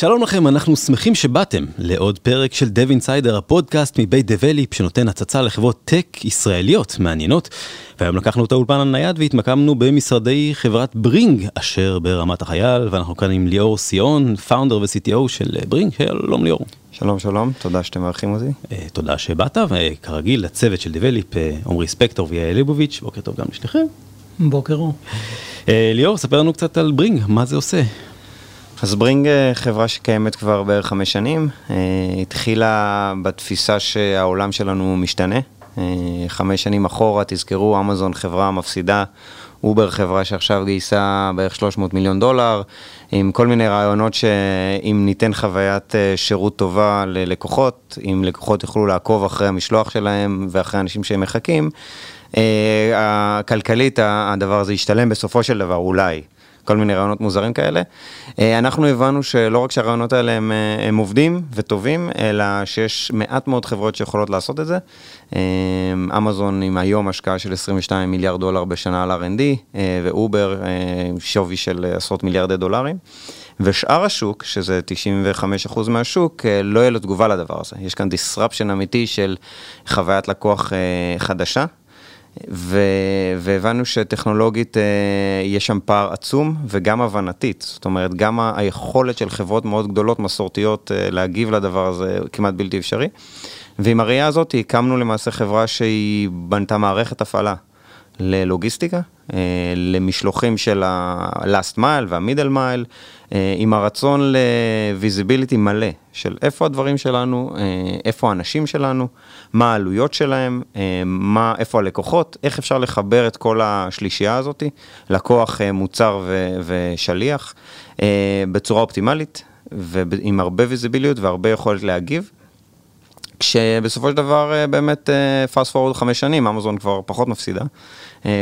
שלום לכם, אנחנו שמחים שבאתם לעוד פרק של Dev Insider, הפודקאסט מבית Develeap שנותן הצצה לחברות טק ישראליות מעניינות. והיום לקחנו את האולפן הנייד והתמקמנו במשרדי חברת Bringg אשר ברמת החייל, ואנחנו כאן עם ליאור סיון, founder ו-CTO של Bringg, שלום ליאור. שלום שלום, תודה שאתם מארחים אותי. אה, תודה שבאת, וכרגיל לצוות של Develeap, אה, עמרי ספקטור ויעל ליבוביץ', בוקר טוב גם לשניכם. בוקר אור. אה, ליאור, ספר לנו קצת על Bringg, מה זה עושה? אז Bringg חברה שקיימת כבר בערך חמש שנים, התחילה בתפיסה שהעולם שלנו משתנה. חמש שנים אחורה, תזכרו, אמזון חברה מפסידה, אובר חברה שעכשיו גייסה בערך 300 מיליון דולר, עם כל מיני רעיונות שאם ניתן חוויית שירות טובה ללקוחות, אם לקוחות יוכלו לעקוב אחרי המשלוח שלהם ואחרי אנשים שהם מחכים, הכלכלית הדבר הזה ישתלם בסופו של דבר, אולי. כל מיני רעיונות מוזרים כאלה. אנחנו הבנו שלא רק שהרעיונות האלה הם, הם עובדים וטובים, אלא שיש מעט מאוד חברות שיכולות לעשות את זה. אמזון עם היום השקעה של 22 מיליארד דולר בשנה על R&D, ואובר שווי של עשרות מיליארדי דולרים. ושאר השוק, שזה 95% מהשוק, לא יהיה לו תגובה לדבר הזה. יש כאן disruption אמיתי של חוויית לקוח חדשה. והבנו שטכנולוגית יש שם פער עצום וגם הבנתית, זאת אומרת גם היכולת של חברות מאוד גדולות מסורתיות להגיב לדבר הזה כמעט בלתי אפשרי. ועם הראייה הזאת הקמנו למעשה חברה שהיא בנתה מערכת הפעלה ללוגיסטיקה, למשלוחים של ה-last mile וה-middle mile, עם הרצון ל-visibility מלא של איפה הדברים שלנו, איפה האנשים שלנו, מה העלויות שלהם, מה, איפה הלקוחות, איך אפשר לחבר את כל השלישייה הזאת, לקוח, מוצר ושליח, בצורה אופטימלית ועם הרבה ויזיביליות והרבה יכולת להגיב. כשבסופו של דבר באמת fast forward חמש שנים, אמזון כבר פחות מפסידה,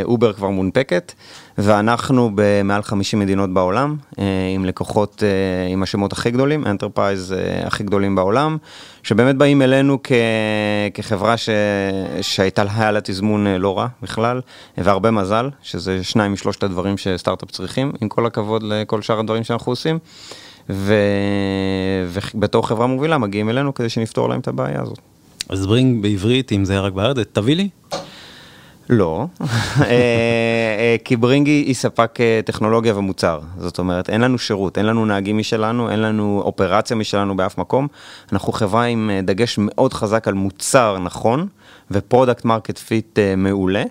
אובר כבר מונפקת, ואנחנו במעל 50 מדינות בעולם, עם לקוחות עם השמות הכי גדולים, enterprise הכי גדולים בעולם, שבאמת באים אלינו כחברה שהייתה לה תזמון לא רע בכלל, והרבה מזל, שזה שניים משלושת הדברים שסטארט-אפ צריכים, עם כל הכבוד לכל שאר הדברים שאנחנו עושים. ו... ובתור חברה מובילה מגיעים אלינו כדי שנפתור להם את הבעיה הזאת. אז ברינג בעברית, אם זה היה רק בארץ, תביא לי? לא, כי ברינג היא ספק טכנולוגיה ומוצר, זאת אומרת אין לנו שירות, אין לנו נהגים משלנו, אין לנו אופרציה משלנו באף מקום, אנחנו חברה עם דגש מאוד חזק על מוצר נכון ו product market fit מעולה.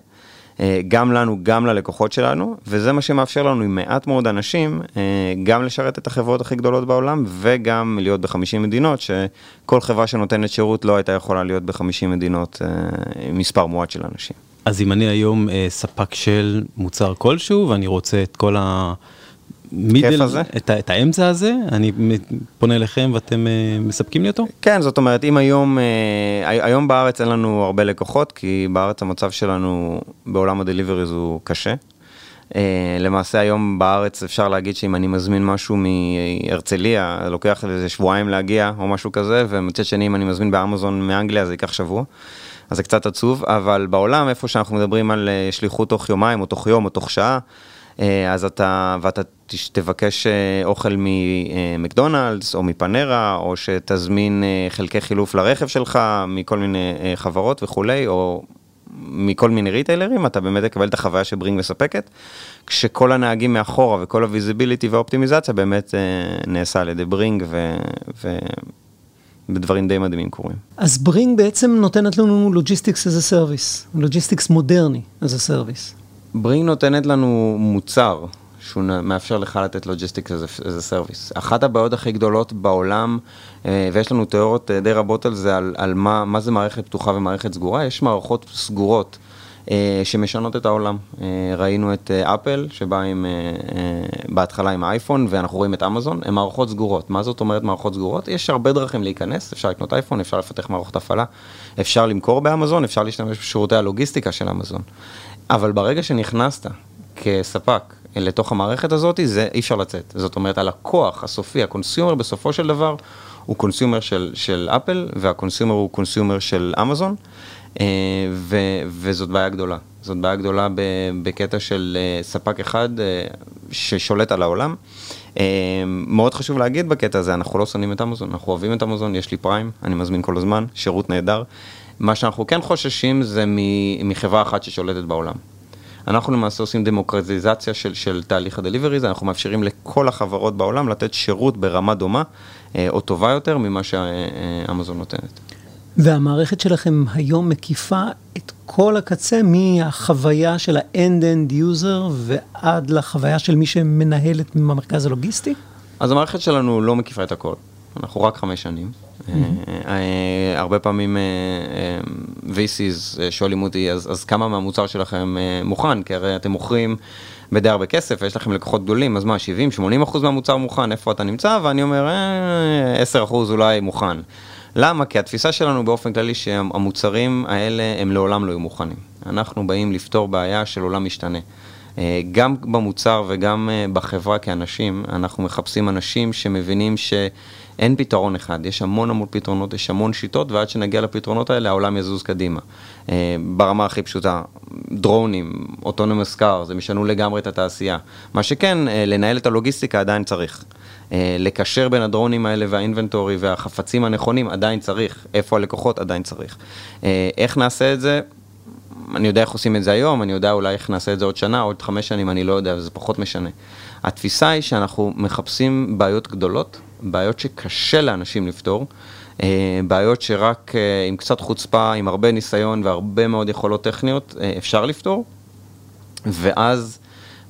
גם לנו, גם ללקוחות שלנו, וזה מה שמאפשר לנו עם מעט מאוד אנשים, גם לשרת את החברות הכי גדולות בעולם, וגם להיות ב-50 מדינות, שכל חברה שנותנת שירות לא הייתה יכולה להיות ב-50 מדינות עם מספר מועט של אנשים. אז אם אני היום ספק של מוצר כלשהו, ואני רוצה את כל ה... מידל, את, את האמצע הזה, אני פונה אליכם ואתם מספקים לי אותו? כן, זאת אומרת, אם היום, היום בארץ אין לנו הרבה לקוחות, כי בארץ המצב שלנו בעולם הדליבריז הוא קשה. למעשה היום בארץ אפשר להגיד שאם אני מזמין משהו מהרצליה, לוקח איזה שבועיים להגיע או משהו כזה, ומצד שני אם אני מזמין באמזון מאנגליה זה ייקח שבוע. אז זה קצת עצוב, אבל בעולם איפה שאנחנו מדברים על שליחות תוך יומיים או תוך יום או תוך שעה, אז אתה, ואתה תבקש אוכל ממקדונלדס או מפנרה, או שתזמין חלקי חילוף לרכב שלך מכל מיני חברות וכולי, או מכל מיני ריטיילרים, אתה באמת תקבל את החוויה שברינג מספקת, כשכל הנהגים מאחורה וכל ה visibility והאופטימיזציה באמת נעשה על ידי ברינג ו... ו... בדברים די מדהימים קורים. אז ברינג בעצם נותנת לנו logistics as a service, logistics מודרני as a service. ברינג נותנת לנו מוצר שהוא מאפשר לך לתת logistics as a service. אחת הבעיות הכי גדולות בעולם, ויש לנו תיאוריות די רבות על זה, על, על מה, מה זה מערכת פתוחה ומערכת סגורה, יש מערכות סגורות. שמשנות את העולם. ראינו את אפל שבאה עם, בהתחלה עם אייפון ואנחנו רואים את אמזון, הן מערכות סגורות. מה זאת אומרת מערכות סגורות? יש הרבה דרכים להיכנס, אפשר לקנות אייפון, אפשר לפתח מערכות הפעלה, אפשר למכור באמזון, אפשר להשתמש בשירותי הלוגיסטיקה של אמזון. אבל ברגע שנכנסת כספק לתוך המערכת הזאת, זה אי אפשר לצאת. זאת אומרת, הלקוח הסופי, ה consumer בסופו של דבר, הוא consumer של, של אפל, וה consumer הוא consumer של אמזון. ו, וזאת בעיה גדולה. זאת בעיה גדולה בקטע של ספק אחד ששולט על העולם. מאוד חשוב להגיד בקטע הזה, אנחנו לא שונאים את אמזון, אנחנו אוהבים את אמזון, יש לי פריים, אני מזמין כל הזמן, שירות נהדר. מה שאנחנו כן חוששים זה מחברה אחת ששולטת בעולם. אנחנו למעשה עושים דמוקרטיזציה של, של תהליך הדליבריז, אנחנו מאפשרים לכל החברות בעולם לתת שירות ברמה דומה אה, או טובה יותר ממה שאמזון נותנת. והמערכת שלכם היום מקיפה את כל הקצה מהחוויה של ה-end-end user ועד לחוויה של מי שמנהל את המרכז הלוגיסטי? אז המערכת שלנו לא מקיפה את הכל, אנחנו רק חמש שנים. Mm-hmm. הרבה פעמים VCs שואלים אותי, אז, אז כמה מהמוצר שלכם מוכן? כי הרי אתם מוכרים בדי הרבה כסף, ויש לכם לקוחות גדולים, אז מה, 70-80 אחוז מהמוצר מוכן, איפה אתה נמצא? ואני אומר, 10 אחוז אולי מוכן. למה? כי התפיסה שלנו באופן כללי שהמוצרים האלה הם לעולם לא יהיו מוכנים. אנחנו באים לפתור בעיה של עולם משתנה. אה, גם במוצר וגם אה, בחברה כאנשים, אנחנו מחפשים אנשים שמבינים שאין פתרון אחד, יש המון המון פתרונות, יש המון שיטות, ועד שנגיע לפתרונות האלה העולם יזוז קדימה. אה, ברמה הכי פשוטה, דרונים, אוטונומוס קאר, הם ישנו לגמרי את התעשייה. מה שכן, לנהל את הלוגיסטיקה עדיין צריך. לקשר בין הדרונים האלה והאינבנטורי והחפצים הנכונים עדיין צריך, איפה הלקוחות עדיין צריך. איך נעשה את זה? אני יודע איך עושים את זה היום, אני יודע אולי איך נעשה את זה עוד שנה, עוד חמש שנים, אני לא יודע, וזה פחות משנה. התפיסה היא שאנחנו מחפשים בעיות גדולות, בעיות שקשה לאנשים לפתור, אה, בעיות שרק אה, עם קצת חוצפה, עם הרבה ניסיון והרבה מאוד יכולות טכניות, אה, אפשר לפתור, ואז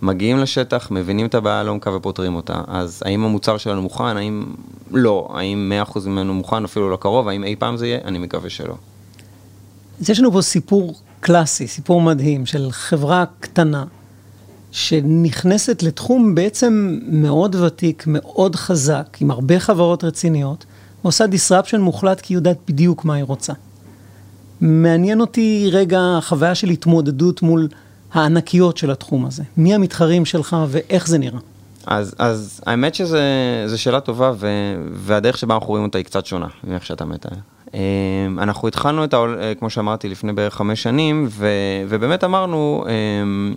מגיעים לשטח, מבינים את הבעיה לעומקה ופותרים אותה. אז האם המוצר שלנו מוכן, האם לא, האם 100% ממנו מוכן, אפילו לא קרוב, האם אי פעם זה יהיה? אני מקווה שלא. אז יש לנו פה סיפור קלאסי, סיפור מדהים של חברה קטנה שנכנסת לתחום בעצם מאוד ותיק, מאוד חזק, עם הרבה חברות רציניות, ועושה disruption מוחלט כי היא יודעת בדיוק מה היא רוצה. מעניין אותי רגע החוויה של התמודדות מול הענקיות של התחום הזה. מי המתחרים שלך ואיך זה נראה? אז, אז האמת שזו שאלה טובה, ו, והדרך שבה אנחנו רואים אותה היא קצת שונה מאיך שאתה מתאר. אמ, אנחנו התחלנו את העול, אה, כמו שאמרתי, לפני בערך חמש שנים, ו, ובאמת אמרנו, אמ,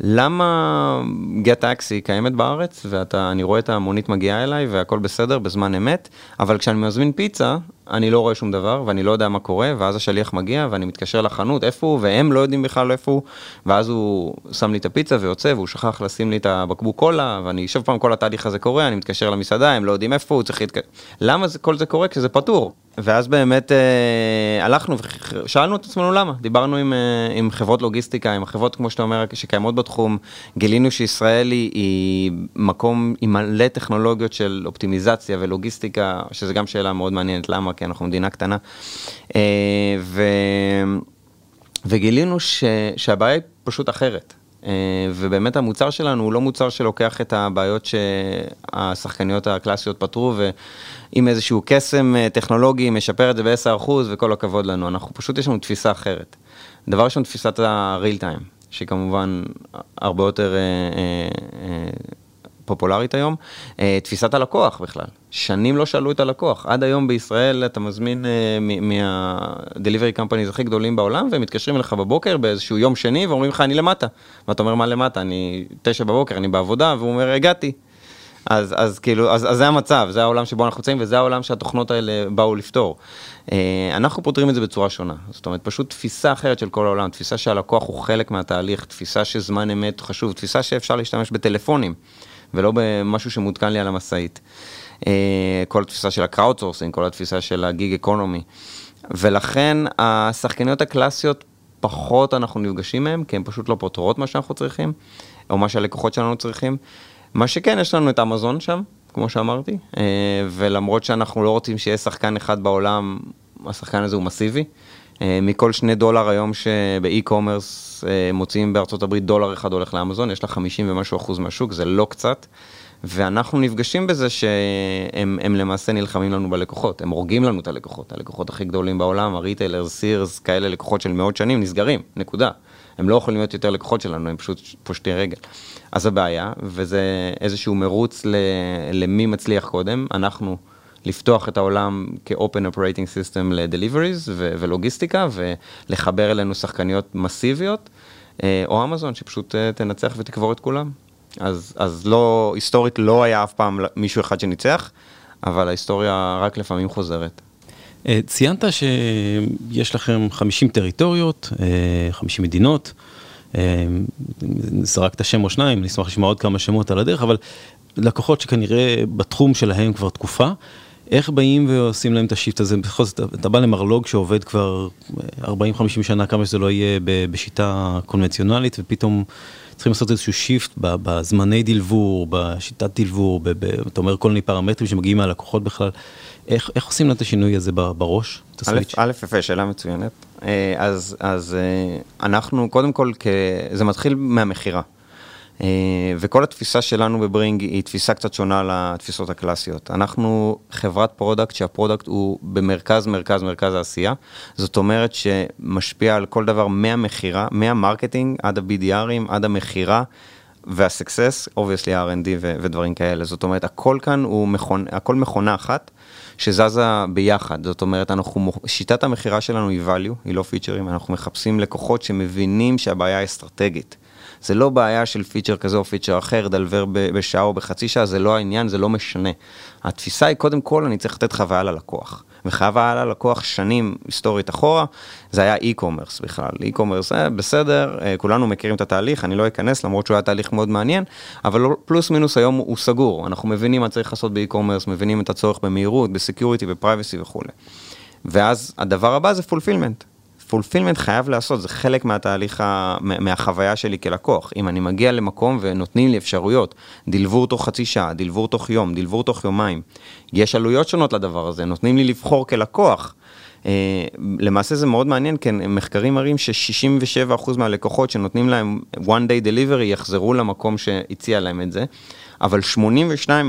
למה גט טקסי קיימת בארץ, ואני רואה את המונית מגיעה אליי והכל בסדר בזמן אמת, אבל כשאני מזמין פיצה, אני לא רואה שום דבר ואני לא יודע מה קורה, ואז השליח מגיע ואני מתקשר לחנות איפה הוא, והם לא יודעים בכלל איפה הוא, ואז הוא שם לי את הפיצה ויוצא, והוא שכח לשים לי את הבקבוק קולה, ואני שוב פעם כל התהליך הזה קורה, אני מתקשר למסעדה, הם לא יודעים איפה הוא, צריך להתקשר, למה זה, כל זה קורה? כשזה פתור. ואז באמת אה, הלכנו ושאלנו את עצמנו למה, דיברנו עם, אה, עם חברות לוגיסטיקה, עם החברות כמו שאתה אומר שקיימות בתחום, גילינו שישראל היא, היא מקום עם מלא טכנולוגיות של אופטימיזציה ולוגיסטיקה, שזה גם שאלה מאוד מעניינת למה, כי אנחנו מדינה קטנה, אה, ו, וגילינו ש, שהבעיה היא פשוט אחרת. אה, ובאמת המוצר שלנו הוא לא מוצר שלוקח את הבעיות שהשחקניות הקלאסיות פתרו, ועם איזשהו קסם אה, טכנולוגי משפר את זה ב-10% וכל הכבוד לנו. אנחנו פשוט, יש לנו תפיסה אחרת. דבר ראשון, תפיסת ה-real time, שהיא כמובן הרבה יותר... פופולרית היום, אה, תפיסת הלקוח בכלל. שנים לא שאלו את הלקוח. עד היום בישראל אתה מזמין אה, מה-delivery companies הכי גדולים בעולם, והם מתקשרים אליך בבוקר באיזשהו יום שני ואומרים לך, אני למטה. ואתה אומר, מה למטה? אני תשע בבוקר, אני בעבודה, והוא אומר, הגעתי. אז, אז כאילו, אז, אז זה המצב, זה העולם שבו אנחנו נמצאים, וזה העולם שהתוכנות האלה באו לפתור. אה, אנחנו פותרים את זה בצורה שונה. זאת אומרת, פשוט תפיסה אחרת של כל העולם, תפיסה שהלקוח הוא חלק מהתהליך, תפיסה שזמן אמת חשוב, תפיסה שאפשר להשתמש בטלפונים. ולא במשהו שמותקן לי על המשאית. אה, כל התפיסה של ה crowdsourcing, כל התפיסה של ה gig economy. ולכן השחקניות הקלאסיות, פחות אנחנו נפגשים מהן, כי הן פשוט לא פותרות מה שאנחנו צריכים, או מה שהלקוחות שלנו צריכים. מה שכן, יש לנו את אמזון שם, כמו שאמרתי, אה, ולמרות שאנחנו לא רוצים שיהיה שחקן אחד בעולם, השחקן הזה הוא מסיבי. אה, מכל שני דולר היום שב e-commerce אה, מוציאים בארצות הברית דולר אחד הולך לאמזון, יש לה 50 ומשהו אחוז מהשוק, זה לא קצת. ואנחנו נפגשים בזה שהם למעשה נלחמים לנו בלקוחות, הם הורגים לנו את הלקוחות, הלקוחות הכי גדולים בעולם, הריטיילר, סירס, כאלה לקוחות של מאות שנים, נסגרים, נקודה. הם לא יכולים להיות יותר לקוחות שלנו, הם פשוט פושטי רגל. אז זו בעיה, וזה איזשהו מרוץ למי מצליח קודם, אנחנו... לפתוח את העולם כ-open operating system ל-deliveries ולוגיסטיקה, ולחבר אלינו שחקניות מסיביות, אה, או אמזון שפשוט אה, תנצח ותקבור את כולם. אז, אז לא, היסטורית לא היה אף פעם מישהו אחד שניצח, אבל ההיסטוריה רק לפעמים חוזרת. אה, ציינת שיש לכם 50 טריטוריות, 50 מדינות. זרקת שם או שניים, אני אשמח לשמוע עוד כמה שמות על הדרך, אבל לקוחות שכנראה בתחום שלהם כבר תקופה, איך באים ועושים להם את השיפט הזה? בכל זאת, אתה בא למרלוג שעובד כבר 40-50 שנה, כמה שזה לא יהיה בשיטה קונבנציונלית, ופתאום צריכים לעשות איזשהו shift בזמני delivery, בשיטת delivery, אתה אומר כל מיני פרמטרים שמגיעים מהלקוחות בכלל. איך, איך עושים את השינוי הזה בראש? א', יפה, שאלה מצוינת. אה, אז, אז אה, אנחנו, קודם כל, זה מתחיל מהמכירה. אה, וכל התפיסה שלנו בברינג היא תפיסה קצת שונה לתפיסות הקלאסיות. אנחנו חברת product שה product הוא במרכז, מרכז, מרכז העשייה. זאת אומרת שמשפיע על כל דבר מהמכירה, מה marketing עד ה-BDRים, עד המכירה. וה success, obviously R&D ודברים כאלה. זאת אומרת, הכל כאן הוא מכונה, הכל מכונה אחת שזזה ביחד. זאת אומרת, אנחנו, שיטת המכירה שלנו היא value, היא לא פיצ'רים, אנחנו מחפשים לקוחות שמבינים שהבעיה אסטרטגית. זה לא בעיה של פיצ'ר כזה או פיצ'ר אחר, deliver בשעה או בחצי שעה, זה לא העניין, זה לא משנה. התפיסה היא, קודם כל, אני צריך לתת חוויה ללקוח. וחוויה ללקוח שנים היסטורית אחורה, זה היה e-commerce בכלל. e-commerce, אה, בסדר, אה, כולנו מכירים את התהליך, אני לא אכנס, למרות שהוא היה תהליך מאוד מעניין, אבל לא, פלוס מינוס היום הוא סגור. אנחנו מבינים מה צריך לעשות ב-e-commerce, מבינים את הצורך במהירות, ב security, ב privacy וכולי. ואז הדבר הבא זה fulfillment. fulfillment חייב לעשות, זה חלק מהתהליך, ה... מהחוויה שלי כלקוח. אם אני מגיע למקום ונותנים לי אפשרויות, דלבור תוך חצי שעה, דלבור תוך יום, דלבור תוך יומיים, יש עלויות שונות לדבר הזה, נותנים לי לבחור כלקוח. Uh, למעשה זה מאוד מעניין, כן, מחקרים מראים ש-67% מהלקוחות שנותנים להם one day delivery יחזרו למקום שהציע להם את זה, אבל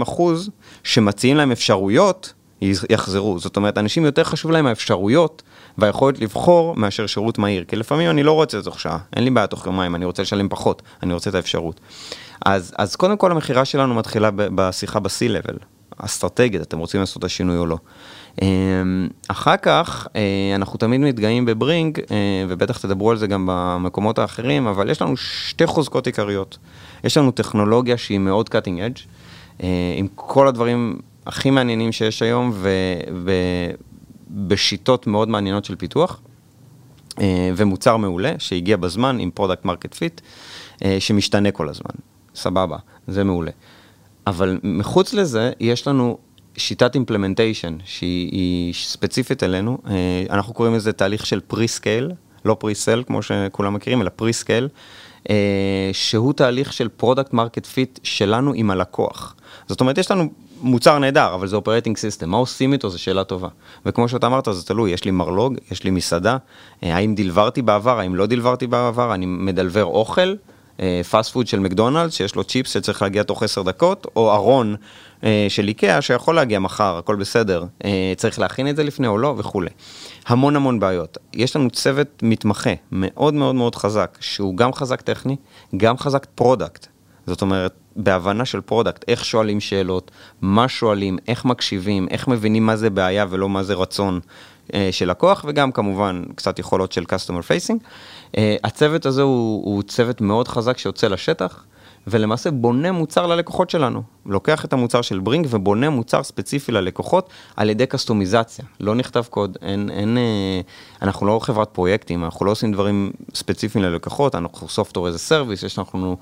82% שמציעים להם אפשרויות יחזרו. זאת אומרת, אנשים יותר חשוב להם האפשרויות והיכולת לבחור מאשר שירות מהיר. כי לפעמים אני לא רוצה תוך שעה, אין לי בעיה תוך יומיים, אני רוצה לשלם פחות, אני רוצה את האפשרות. אז, אז קודם כל המכירה שלנו מתחילה בשיחה ב-C-Level, אסטרטגית, אתם רוצים לעשות את השינוי או לא. אמ, אחר כך, אה, אנחנו תמיד מתגאים בברינג, אה, ובטח תדברו על זה גם במקומות האחרים, אבל יש לנו שתי חוזקות עיקריות. יש לנו טכנולוגיה שהיא מאוד cutting edge, אה, עם כל הדברים הכי מעניינים שיש היום, ובשיטות מאוד מעניינות של פיתוח, אה, ומוצר מעולה, שהגיע בזמן עם product market fit, שמשתנה כל הזמן. סבבה, זה מעולה. אבל מחוץ לזה, יש לנו שיטת implementation, שהיא ספציפית אלינו, אה, אנחנו קוראים לזה תהליך של pre-scale, לא pre-sale כמו שכולם מכירים, אלא pre-scale, אה, שהוא תהליך של product market fit שלנו עם הלקוח. זאת אומרת, יש לנו מוצר נהדר, אבל זה operating system, מה עושים איתו זו שאלה טובה. וכמו שאתה אמרת, זה תלוי, יש לי מרלוג, יש לי מסעדה, אה, האם דלברתי בעבר, האם לא דלברתי בעבר, אני מדלבר אוכל, פאסט פוד של מקדונלדס, שיש לו צ'יפס שצריך להגיע תוך עשר דקות, או ארון אה, של איקאה שיכול להגיע מחר, הכל בסדר, אה, צריך להכין את זה לפני או לא וכולי. המון המון בעיות. יש לנו צוות מתמחה מאוד מאוד מאוד חזק, שהוא גם חזק טכני, גם חזק product. זאת אומרת, בהבנה של product, איך שואלים שאלות, מה שואלים, איך מקשיבים, איך מבינים מה זה בעיה ולא מה זה רצון אה, של לקוח, וגם כמובן קצת יכולות של customer facing. אה, הצוות הזה הוא, הוא צוות מאוד חזק שיוצא לשטח. ולמעשה בונה מוצר ללקוחות שלנו. לוקח את המוצר של Bringg ובונה מוצר ספציפי ללקוחות על ידי קסטומיזציה. לא נכתב קוד, אין, אין, אה, אנחנו לא חברת פרויקטים, אנחנו לא עושים דברים ספציפיים ללקוחות, אנחנו software as a service, יש לנו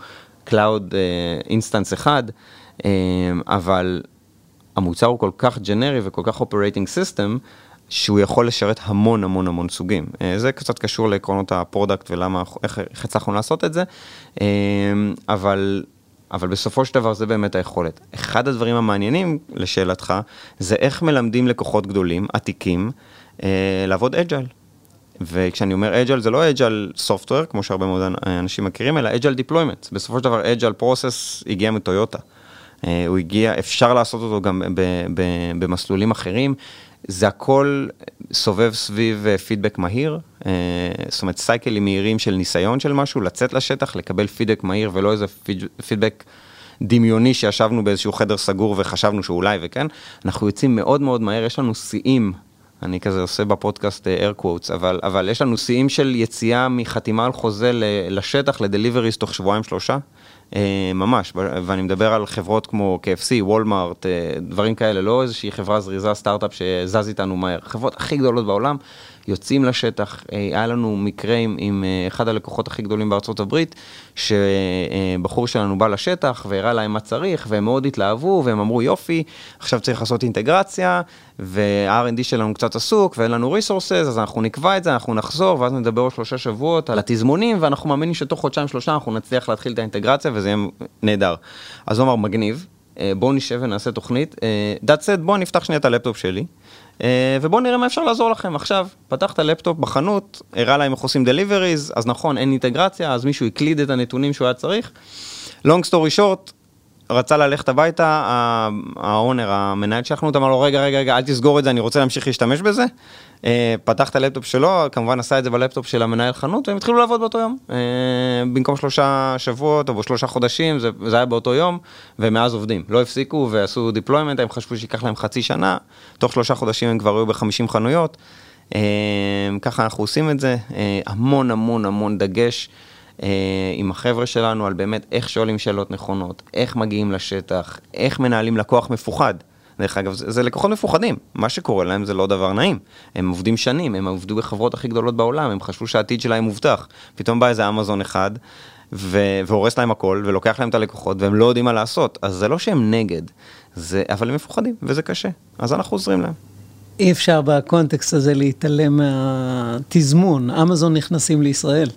Cloud instance אה, אחד, אה, אבל המוצר הוא כל כך ג'נרי וכל כך operating system, שהוא יכול לשרת המון המון המון סוגים. אה, זה קצת קשור לעקרונות ה product ולמה, איך, איך הצלחנו לעשות את זה, אבל, אבל בסופו של דבר זה באמת היכולת. אחד הדברים המעניינים, לשאלתך, זה איך מלמדים לקוחות גדולים, עתיקים, לעבוד agile. וכשאני אומר agile זה לא agile software, כמו שהרבה מאוד אנשים מכירים, אלא agile deployment. בסופו של דבר agile process הגיע מטויוטה. אה, הוא הגיע, אפשר לעשות אותו גם במסלולים אחרים. זה הכל סובב סביב פידבק אה, מהיר, אה, זאת אומרת סייקלים מהירים של ניסיון של משהו, לצאת לשטח, לקבל פידבק מהיר ולא איזה פידבק דמיוני שישבנו באיזשהו חדר סגור וחשבנו שאולי וכן, אנחנו יוצאים מאוד מאוד מהר, יש לנו שיאים אני כזה עושה בפודקאסט אה, air quotes, אבל, אבל יש לנו שיאים של יציאה מחתימה על חוזה לשטח, לדליבריז תוך שבועיים שלושה. ממש, ואני מדבר על חברות כמו KFC, וולמארט, דברים כאלה, לא איזושהי חברה זריזה, סטארט-אפ שזז איתנו מהר, חברות הכי גדולות בעולם. יוצאים לשטח. אה, היה לנו מקרה עם, עם אה, אחד הלקוחות הכי גדולים בארצות הברית, שבחור שלנו בא לשטח והראה להם מה צריך, והם מאוד התלהבו, והם אמרו יופי, עכשיו צריך לעשות אינטגרציה, וה-R&D שלנו קצת עסוק, ואין לנו resources, אז אנחנו נקבע את זה, אנחנו נחזור, ואז נדבר עוד שלושה שבועות על התזמונים, ואנחנו מאמינים שתוך חודשיים שלושה אנחנו נצליח להתחיל את האינטגרציה, וזה יהיה נהדר. אז הוא אמר, מגניב, אה, בואו נשב ונעשה תוכנית. That said, בואו נפתח שנייה את הלפטופ שלי. אה, ובואו נראה מה אפשר לעזור לכם. עכשיו, פתח את הלפטופ בחנות, הראה להם איך עושים deliveries, אז נכון, אין אינטגרציה, אז מישהו הקליד את הנתונים שהוא היה צריך. long story short, רצה ללכת הביתה, ה owner, המנהל שלנו, אמר לו, רגע, רגע, רגע, אל תסגור את זה, אני רוצה להמשיך להשתמש בזה. אה, פתח את הלפטופ שלו, כמובן עשה את זה בלפטופ של המנהל חנות, והם התחילו לעבוד באותו יום. אה, במקום שלושה שבועות או שלושה חודשים, זה, זה היה באותו יום, ומאז עובדים. לא הפסיקו ועשו deployment, הם חשבו שייקח להם חצי שנה, תוך שלושה חודשים הם כבר היו בחמישים חנויות. אה, ככה אנחנו עושים את זה, המון המון המון דגש. עם החבר'ה שלנו על באמת איך שואלים שאלות נכונות, איך מגיעים לשטח, איך מנהלים לקוח מפוחד. דרך אגב, זה, זה לקוחות מפוחדים, מה שקורה להם זה לא דבר נעים. הם עובדים שנים, הם עבדו בחברות הכי גדולות בעולם, הם חשבו שהעתיד שלהם מובטח. פתאום בא איזה אמזון אחד, ו- והורס להם הכל, ולוקח להם את הלקוחות, והם לא יודעים מה לעשות. אז זה לא שהם נגד, זה, אבל הם מפוחדים, וזה קשה. אז אנחנו עוזרים להם. אי אפשר בקונטקסט הזה להתעלם מהתזמון, אמזון נכנסים לישראל.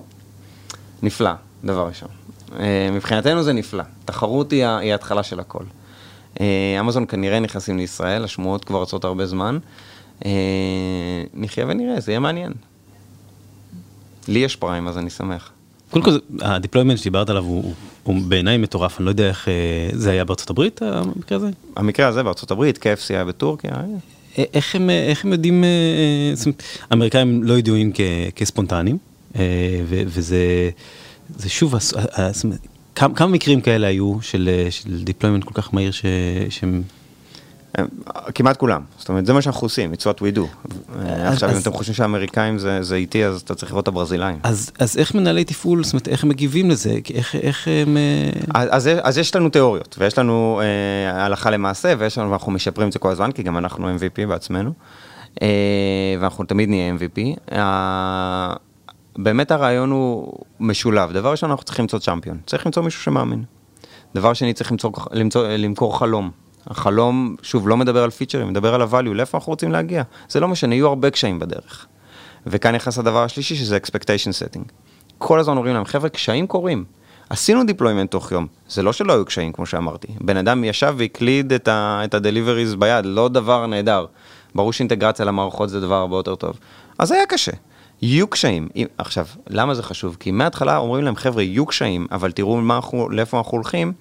נפלא, דבר ראשון. אה, מבחינתנו זה נפלא. תחרות היא ההתחלה של הכל. אה, אמזון כנראה נכנסים לישראל, השמועות כבר רצות הרבה זמן. אה, נחיה ונראה, זה יהיה מעניין. לי יש Prime, אז אני שמח. קודם כל, ה deployment שדיברת עליו הוא, הוא בעיניי מטורף, אני לא יודע איך זה היה בארצות הברית, המקרה הזה? המקרה הזה בארצות הברית, KFC היה בטורקיה. איך הם, איך הם יודעים, האמריקאים לא ידועים כספונטנים, וזה זה שוב, כמה, כמה מקרים כאלה היו של, של deployment כל כך מהיר ש, שהם... כמעט כולם, זאת אומרת זה מה שאנחנו עושים, it's what we do. אז, עכשיו אז, אם אתם חושבים שהאמריקאים זה, זה איטי אז אתה צריך לראות את הברזילאים. אז, אז איך מנהלי תפעול, זאת אומרת איך הם מגיבים לזה, איך, איך הם... אה, אז, אז, אז יש לנו תיאוריות ויש לנו אה, הלכה למעשה ויש לנו, ואנחנו משפרים את זה כל הזמן כי גם אנחנו MVP בעצמנו. אה, ואנחנו תמיד נהיה MVP. אה, באמת הרעיון הוא משולב. דבר ראשון, אנחנו צריכים למצוא צ'מפיון. צריך למצוא מישהו שמאמין. דבר שני, צריך למצוא, למצוא, למכור חלום. החלום, שוב, לא מדבר על פיצ'רים, מדבר על ה value, לאיפה אנחנו רוצים להגיע. זה לא משנה, יהיו הרבה קשיים בדרך. וכאן נכנס הדבר השלישי, שזה expectation setting. כל הזמן אומרים להם, חבר'ה, קשיים קורים. עשינו deployment תוך יום, זה לא שלא היו קשיים, כמו שאמרתי. בן אדם ישב והקליד את ה-deliveries ביד, לא דבר נהדר. ברור שאינטגרציה למערכות זה דבר הרבה יותר טוב. אז היה קשה. יהיו קשיים. עכשיו, למה זה חשוב? כי מההתחלה אומרים להם, חבר'ה, יהיו קשיים, אבל תראו אנחנו, לאיפה אנחנו הולכים,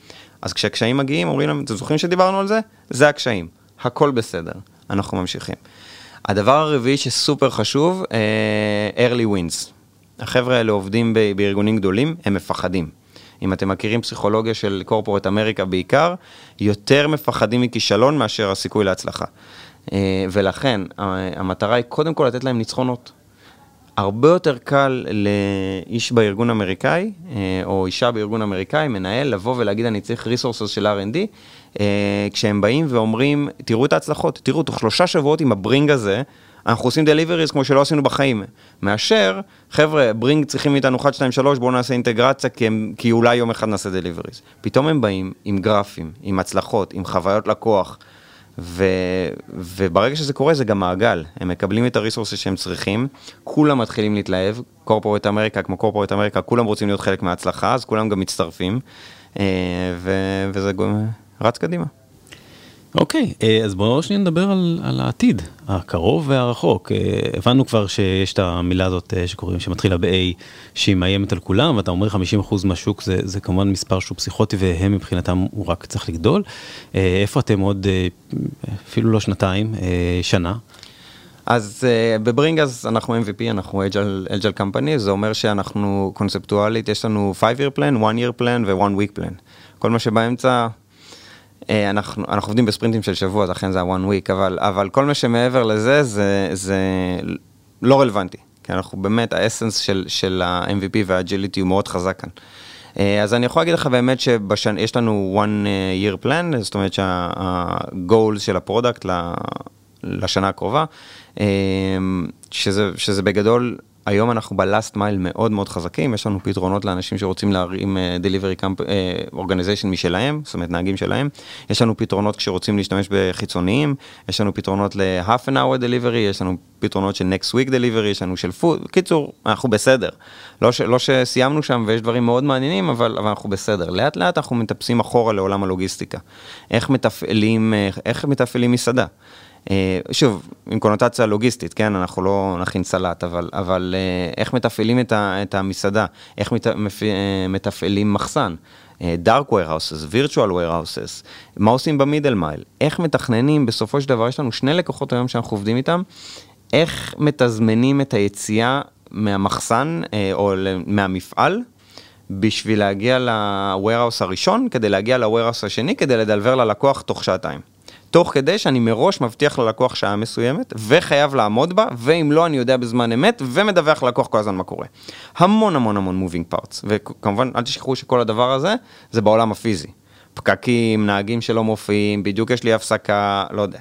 אז כשהקשיים מגיעים, אומרים להם, אתם זוכרים שדיברנו על זה? זה הקשיים. הכל בסדר, אנחנו ממשיכים. הדבר הרביעי שסופר חשוב, uh, early wins. החבר'ה האלה עובדים בארגונים גדולים, הם מפחדים. אם אתם מכירים פסיכולוגיה של קורפורט אמריקה בעיקר, יותר מפחדים מכישלון מאשר הסיכוי להצלחה. Uh, ולכן, המטרה היא קודם כל לתת להם ניצחונות. הרבה יותר קל לאיש בארגון אמריקאי, אה, או אישה בארגון אמריקאי, מנהל, לבוא ולהגיד אני צריך ריסורסס של R&D, אה, כשהם באים ואומרים, תראו את ההצלחות, תראו, תוך שלושה שבועות עם ה Bringg הזה, אנחנו עושים deliveries כמו שלא עשינו בחיים. מאשר, חבר'ה, Bringg צריכים מאיתנו 1, 2, 3, בואו נעשה אינטגרציה, כי, הם, כי אולי יום אחד נעשה deliveries. פתאום הם באים עם גרפים, עם הצלחות, עם חוויות לקוח. ו, וברגע שזה קורה זה גם מעגל, הם מקבלים את ה resources שהם צריכים, כולם מתחילים להתלהב, corporate America כמו corporate America, כולם רוצים להיות חלק מההצלחה, אז כולם גם מצטרפים, אה, ו, וזה רץ קדימה. אוקיי, אה, אז בואו שניה נדבר על, על העתיד, הקרוב והרחוק. אה, הבנו כבר שיש את המילה הזאת אה, שקוראים, שמתחילה ב-A, שהיא מאיימת על כולם, ואתה אומר 50% מהשוק זה, זה כמובן מספר שהוא פסיכוטי, והם מבחינתם הוא רק צריך לגדול. איפה אתם עוד, אפילו לא שנתיים, שנה? אז uh, בברינגאז אנחנו MVP, אנחנו agile company, זה אומר שאנחנו קונספטואלית, יש לנו 5-year plan, 1-year plan ו-1 week plan. כל מה שבאמצע אנחנו, אנחנו עובדים בספרינטים של שבוע, אז לכן זה ה-one week, אבל, אבל כל מה שמעבר לזה, זה, זה לא רלוונטי. כי אנחנו באמת, ה essence של, של ה-MVP וה-agility הוא מאוד חזק כאן. אה, אז אני יכול להגיד לך באמת שיש לנו one year plan, זאת אומרת שה-goals של ה product לשנה הקרובה, שזה, שזה בגדול היום אנחנו בלאסט מייל מאוד מאוד חזקים, יש לנו פתרונות לאנשים שרוצים להרים camp, uh, organization משלהם, זאת אומרת נהגים שלהם, יש לנו פתרונות כשרוצים להשתמש בחיצוניים, יש לנו פתרונות ל-half an hour delivery, יש לנו פתרונות של next week delivery, יש לנו של food, קיצור, אנחנו בסדר. לא, ש, לא שסיימנו שם ויש דברים מאוד מעניינים, אבל, אבל אנחנו בסדר. לאט לאט אנחנו מטפסים אחורה לעולם הלוגיסטיקה. איך מתפעלים, אה, איך מתפעלים מסעדה? אה, שוב, עם קונוטציה לוגיסטית, כן, אנחנו לא נכין סלט, אבל, אבל אה, איך מתפעלים את, ה, את המסעדה, איך מת, אה, מתפעלים מחסן, דארק warehouses, virtual warehouses, מה עושים במידל מייל, איך מתכננים, בסופו של דבר יש לנו שני לקוחות היום שאנחנו עובדים איתם, איך מתזמנים את היציאה מהמחסן או מהמפעל, בשביל להגיע ל-warehouse הראשון, כדי להגיע ל-warehouse השני, כדי לדלבר ללקוח תוך שעתיים. תוך כדי שאני מראש מבטיח ללקוח שעה מסוימת, וחייב לעמוד בה, ואם לא, אני יודע בזמן אמת, ומדווח ללקוח כל הזמן מה קורה. המון המון המון מובינג פארטס, וכמובן, אל תשכחו שכל הדבר הזה, זה בעולם הפיזי. פקקים, נהגים שלא מופיעים, בדיוק יש לי הפסקה, לא יודע.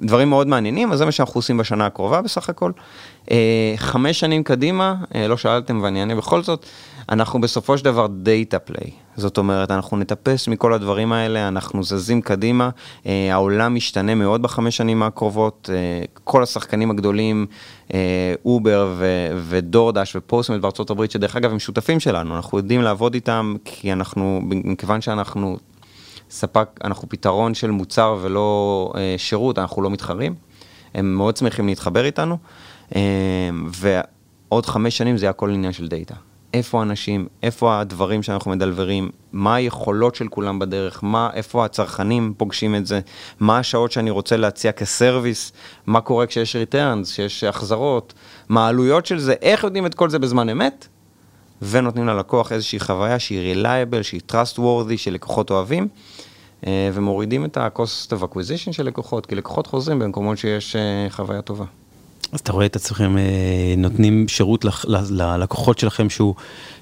דברים מאוד מעניינים, אז זה מה שאנחנו עושים בשנה הקרובה בסך הכל. אה, חמש שנים קדימה, אה, לא שאלתם ואני אענה בכל זאת, אנחנו בסופו של דבר data play. זאת אומרת, אנחנו נטפס מכל הדברים האלה, אנחנו זזים קדימה, אה, העולם משתנה מאוד בחמש שנים הקרובות, כל השחקנים הגדולים, Uber ו DoorDash ו Postmates בארצות הברית, שדרך אגב הם שותפים שלנו, אנחנו יודעים לעבוד איתם, כי אנחנו, מכיוון שאנחנו ספק, אנחנו פתרון של מוצר ולא אה, שירות, אנחנו לא מתחרים. הם מאוד שמחים להתחבר איתנו, אה, ועוד חמש שנים זה הכל עניין של דאטה. איפה האנשים, איפה הדברים שאנחנו מדלברים, מה היכולות של כולם בדרך, מה, איפה הצרכנים פוגשים את זה, מה השעות שאני רוצה להציע כ service, מה קורה כשיש returns, כשיש החזרות, מה העלויות של זה, איך יודעים את כל זה בזמן אמת, ונותנים ללקוח איזושהי חוויה שהיא reliable, שהיא trustworthy, שלקוחות אוהבים. אה, ומורידים את ה-cost of acquisition של לקוחות, כי לקוחות חוזרים במקומות שיש אה, חוויה טובה. אז אתה רואה את עצמכם אה, נותנים שירות ללקוחות שלכם שהוא,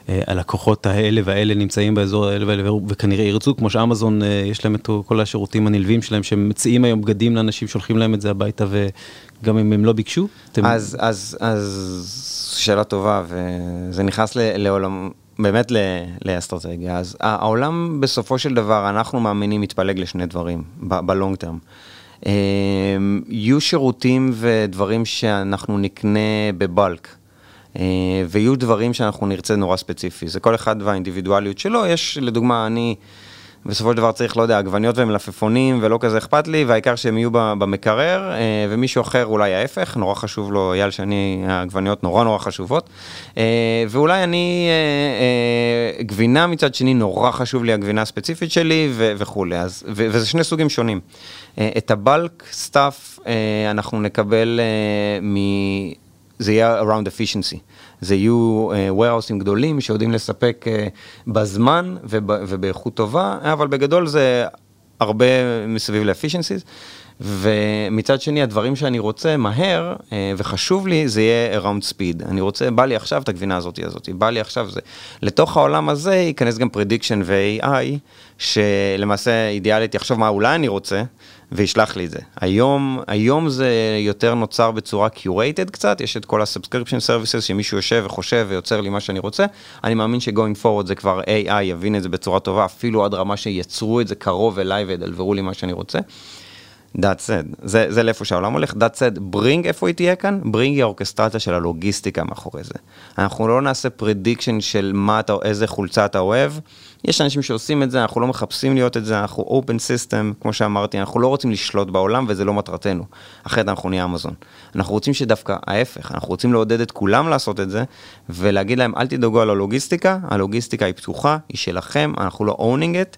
הלקוחות האלה והאלה נמצאים באזור האלה והאלה וכנראה ירצו, כמו שאמזון יש להם את כל השירותים הנלווים שלהם שמציעים היום בגדים לאנשים, שולחים להם את זה הביתה וגם אם הם לא ביקשו? אתם... אז, אז, אז שאלה טובה וזה נכנס לעולם. באמת לאסטרטגיה. אז העולם בסופו של דבר, אנחנו מאמינים, מתפלג לשני דברים, בלונג טרם. אמ, יהיו שירותים ודברים שאנחנו נקנה בבלק. אה, ויהיו דברים שאנחנו נרצה נורא ספציפי. זה כל אחד והאינדיבידואליות שלו. יש, לדוגמה, אני... בסופו של דבר צריך, לא יודע, עגבניות ומלפפונים ולא כזה אכפת לי, והעיקר שהם יהיו במקרר, אה, ומישהו אחר אולי ההפך, נורא חשוב לו, אייל שאני, העגבניות נורא נורא חשובות, אה, ואולי אני, אה, גבינה מצד שני, נורא חשוב לי הגבינה הספציפית שלי וכולי, אז, וזה שני סוגים שונים. את ה bulk stuff אנחנו נקבל מ... זה יהיה around efficiency. זה יהיו אה, warehouse ים גדולים שיודעים לספק אה, בזמן וב, ובאיכות טובה, אבל בגדול זה הרבה מסביב ל-efficiencies. ומצד שני, הדברים שאני רוצה מהר, אה, וחשוב לי, זה יהיה around speed. אני רוצה, בא לי עכשיו את הגבינה הזאתי הזאתי, בא לי עכשיו זה. לתוך העולם הזה ייכנס גם prediction ו-AI, שלמעשה אידיאלית יחשוב מה אולי אני רוצה, וישלח לי את זה. היום, היום זה יותר נוצר בצורה curated קצת, יש את כל ה-subscription services שמישהו יושב וחושב ויוצר לי מה שאני רוצה. אני מאמין ש-going forward זה כבר AI יבין את זה בצורה טובה, אפילו עד רמה שיצרו את זה קרוב אליי וידלברו לי מה שאני רוצה. That said, זה, זה לאיפה שהעולם הולך, That said, ברינג איפה היא תהיה כאן, ברינג היא האורכסטרציה של הלוגיסטיקה מאחורי זה. אנחנו לא נעשה prediction של מה אתה, איזה חולצה אתה אוהב, יש אנשים שעושים את זה, אנחנו לא מחפשים להיות את זה, אנחנו open system, כמו שאמרתי, אנחנו לא רוצים לשלוט בעולם וזה לא מטרתנו, אחרת אנחנו נהיה אמזון. אנחנו רוצים שדווקא ההפך, אנחנו רוצים לעודד את כולם לעשות את זה, ולהגיד להם אל תדאגו על הלוגיסטיקה, הלוגיסטיקה היא פתוחה, היא שלכם, אנחנו לא owning it.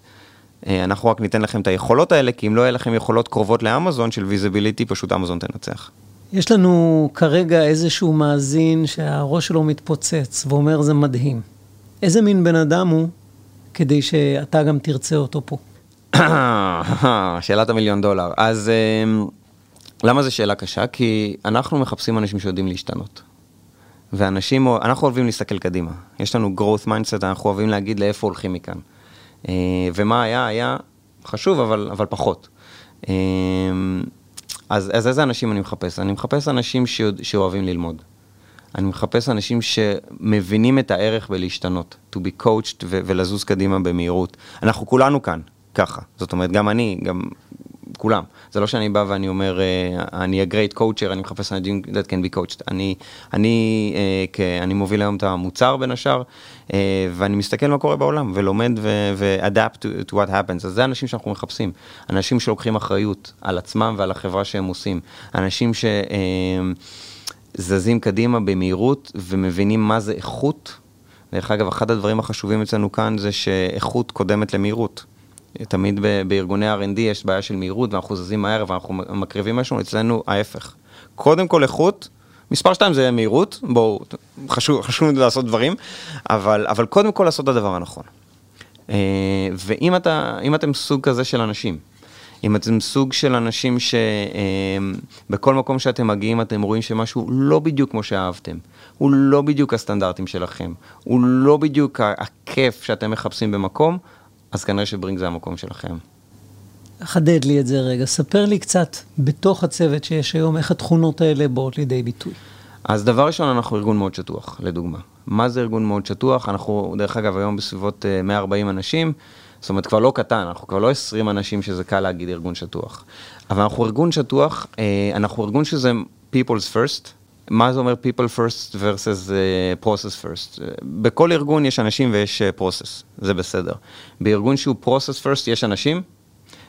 אה, אנחנו רק ניתן לכם את היכולות האלה, כי אם לא יהיה לכם יכולות קרובות לאמזון של visibility, פשוט אמזון תנצח. יש לנו כרגע איזשהו מאזין שהראש שלו מתפוצץ ואומר זה מדהים. איזה מין בן אדם הוא כדי שאתה גם תרצה אותו פה? שאלת המיליון דולר. אז אמ, למה זו שאלה קשה? כי אנחנו מחפשים אנשים שיודעים להשתנות. ואנשים, אנחנו אוהבים להסתכל קדימה. יש לנו growth mindset, אנחנו אוהבים להגיד לאיפה הולכים מכאן. אה, ומה היה, היה חשוב, אבל, אבל פחות. אה, אז, אז איזה אנשים אני מחפש? אני מחפש אנשים שאוהבים ללמוד. אני מחפש אנשים שמבינים את הערך בלהשתנות, to be coached ולזוז קדימה במהירות. אנחנו כולנו כאן, ככה. זאת אומרת, גם אני, גם כולם. זה לא שאני בא ואני אומר, uh, אני great coacher, אני מחפש אנשים that can be coached. אני, אני, uh, כ, אני מוביל היום את המוצר בין השאר, uh, ואני מסתכל מה קורה בעולם, ולומד ו-adapt to, to what happens. אז זה אנשים שאנחנו מחפשים. אנשים שלוקחים אחריות על עצמם ועל החברה שהם עושים. אנשים שזזים uh, קדימה במהירות ומבינים מה זה איכות. דרך אגב, אחד הדברים החשובים אצלנו כאן זה שאיכות קודמת למהירות. תמיד בארגוני R&D יש בעיה של מהירות ואנחנו זזים מהר ואנחנו מקריבים משהו, אצלנו ההפך. קודם כל איכות, מספר 2 זה מהירות, בואו, חשוב, חשוב לעשות דברים, אבל, אבל קודם כל לעשות את הדבר הנכון. אה, ואם אתה, אתם סוג כזה של אנשים, אם אתם סוג של אנשים שבכל אה, מקום שאתם מגיעים אתם רואים שמשהו לא בדיוק כמו שאהבתם, הוא לא בדיוק הסטנדרטים שלכם, הוא לא בדיוק הכיף שאתם מחפשים במקום, אז כנראה שברינג זה המקום שלכם. חדד לי את זה רגע, ספר לי קצת בתוך הצוות שיש היום, איך התכונות האלה באות לידי ביטוי. אז דבר ראשון, אנחנו ארגון מאוד שטוח, לדוגמה. מה זה ארגון מאוד שטוח? אנחנו, דרך אגב, היום בסביבות 140 אה, אנשים, זאת אומרת, כבר לא קטן, אנחנו כבר לא 20 אנשים שזה קל להגיד ארגון שטוח. אבל אנחנו ארגון שטוח, אה, אנחנו ארגון שזה people's first, מה זה אומר people first versus uh, process first? בכל ארגון יש אנשים ויש uh, process, זה בסדר. בארגון שהוא process first יש אנשים,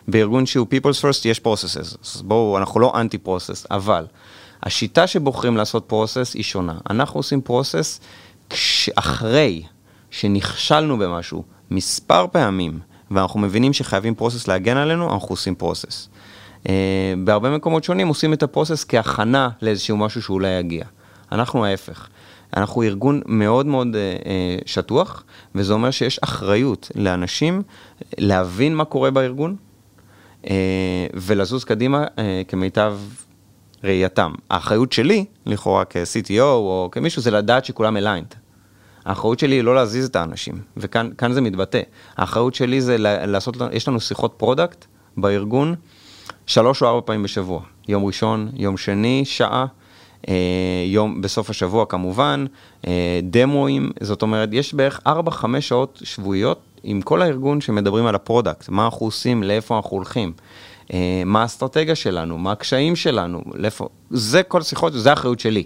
בארגון שהוא people's first יש processes. אז בואו, אנחנו לא אנטי process, אבל השיטה שבוחרים לעשות process היא שונה. אנחנו עושים process אחרי שנכשלנו במשהו מספר פעמים, ואנחנו מבינים שחייבים process להגן עלינו, אנחנו עושים process. Uh, בהרבה מקומות שונים עושים את הפרוסס כהכנה לאיזשהו משהו שאולי יגיע. אנחנו ההפך. אנחנו ארגון מאוד מאוד uh, uh, שטוח, וזה אומר שיש אחריות לאנשים להבין מה קורה בארגון אה, ולזוז קדימה אה, כמיטב ראייתם. האחריות שלי, לכאורה כ-CTO או כמישהו, זה לדעת שכולם aligned. האחריות שלי היא לא להזיז את האנשים, וכאן זה מתבטא. האחריות שלי זה לעשות, יש לנו שיחות product בארגון, שלוש או ארבע פעמים בשבוע. יום ראשון, יום שני, שעה, אה, יום בסוף השבוע כמובן, אה, דמואים, זאת אומרת, יש בערך ארבע, חמש שעות שבועיות עם כל הארגון שמדברים על ה product, מה אנחנו עושים, לאיפה אנחנו הולכים. אה, מה האסטרטגיה שלנו, מה הקשיים שלנו, לאיפה, זה כל שיחות, זה האחריות שלי.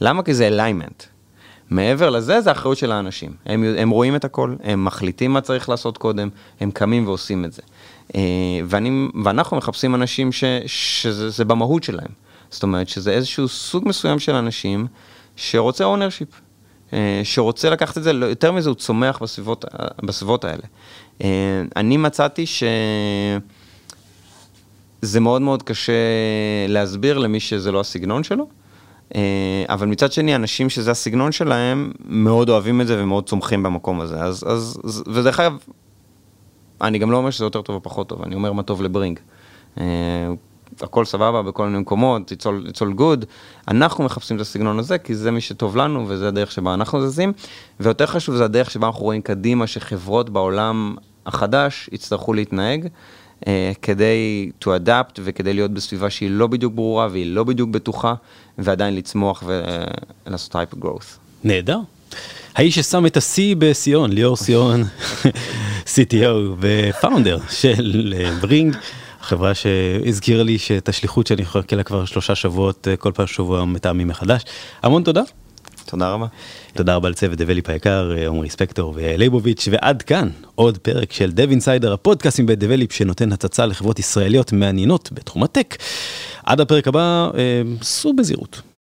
למה? כי זה alignment. מעבר לזה, זה האחריות של האנשים. הם, הם רואים את הכל, הם מחליטים מה צריך לעשות קודם, הם קמים ועושים את זה. אה, ואני, ואנחנו מחפשים אנשים ש, שזה במהות שלהם. זאת אומרת שזה איזשהו סוג מסוים של אנשים שרוצה ownership, אה, שרוצה לקחת את זה, לא, יותר מזה הוא צומח בסביבות, בסביבות האלה. אה, אני מצאתי שזה מאוד מאוד קשה להסביר למי שזה לא הסגנון שלו. אבל מצד שני, אנשים שזה הסגנון שלהם, מאוד אוהבים את זה ומאוד צומחים במקום הזה. אז, אז, ודרך אגב, אני גם לא אומר שזה יותר טוב או פחות טוב, אני אומר מה טוב לברינג. Uh, הכל סבבה בכל מיני מקומות, it's all, good. אנחנו מחפשים את הסגנון הזה, כי זה מי שטוב לנו וזה הדרך שבה אנחנו זזים. ויותר חשוב, זה הדרך שבה אנחנו רואים קדימה שחברות בעולם החדש יצטרכו להתנהג. uh, כדי to adapt וכדי להיות בסביבה שהיא לא בדיוק ברורה והיא לא בדיוק בטוחה, ועדיין לצמוח ולעשות type growth. נהדר. האיש ששם את השיא בסיון, ליאור סיון, CTO ופאונדר של ברינג. חברה שהזכירה לי שאת השליחות שאני מחכה לה כבר שלושה שבועות, כל פעם שבוע מתאמים מחדש. המון תודה. תודה רבה. תודה רבה לצוות דבליפ היקר, עמרי ספקטור ולייבוביץ', ועד כאן עוד פרק של דב אינסיידר, הפודקאסט מבית דבליפ שנותן הצצה לחברות ישראליות מעניינות בתחום הטק. עד הפרק הבא, סעו בזהירות.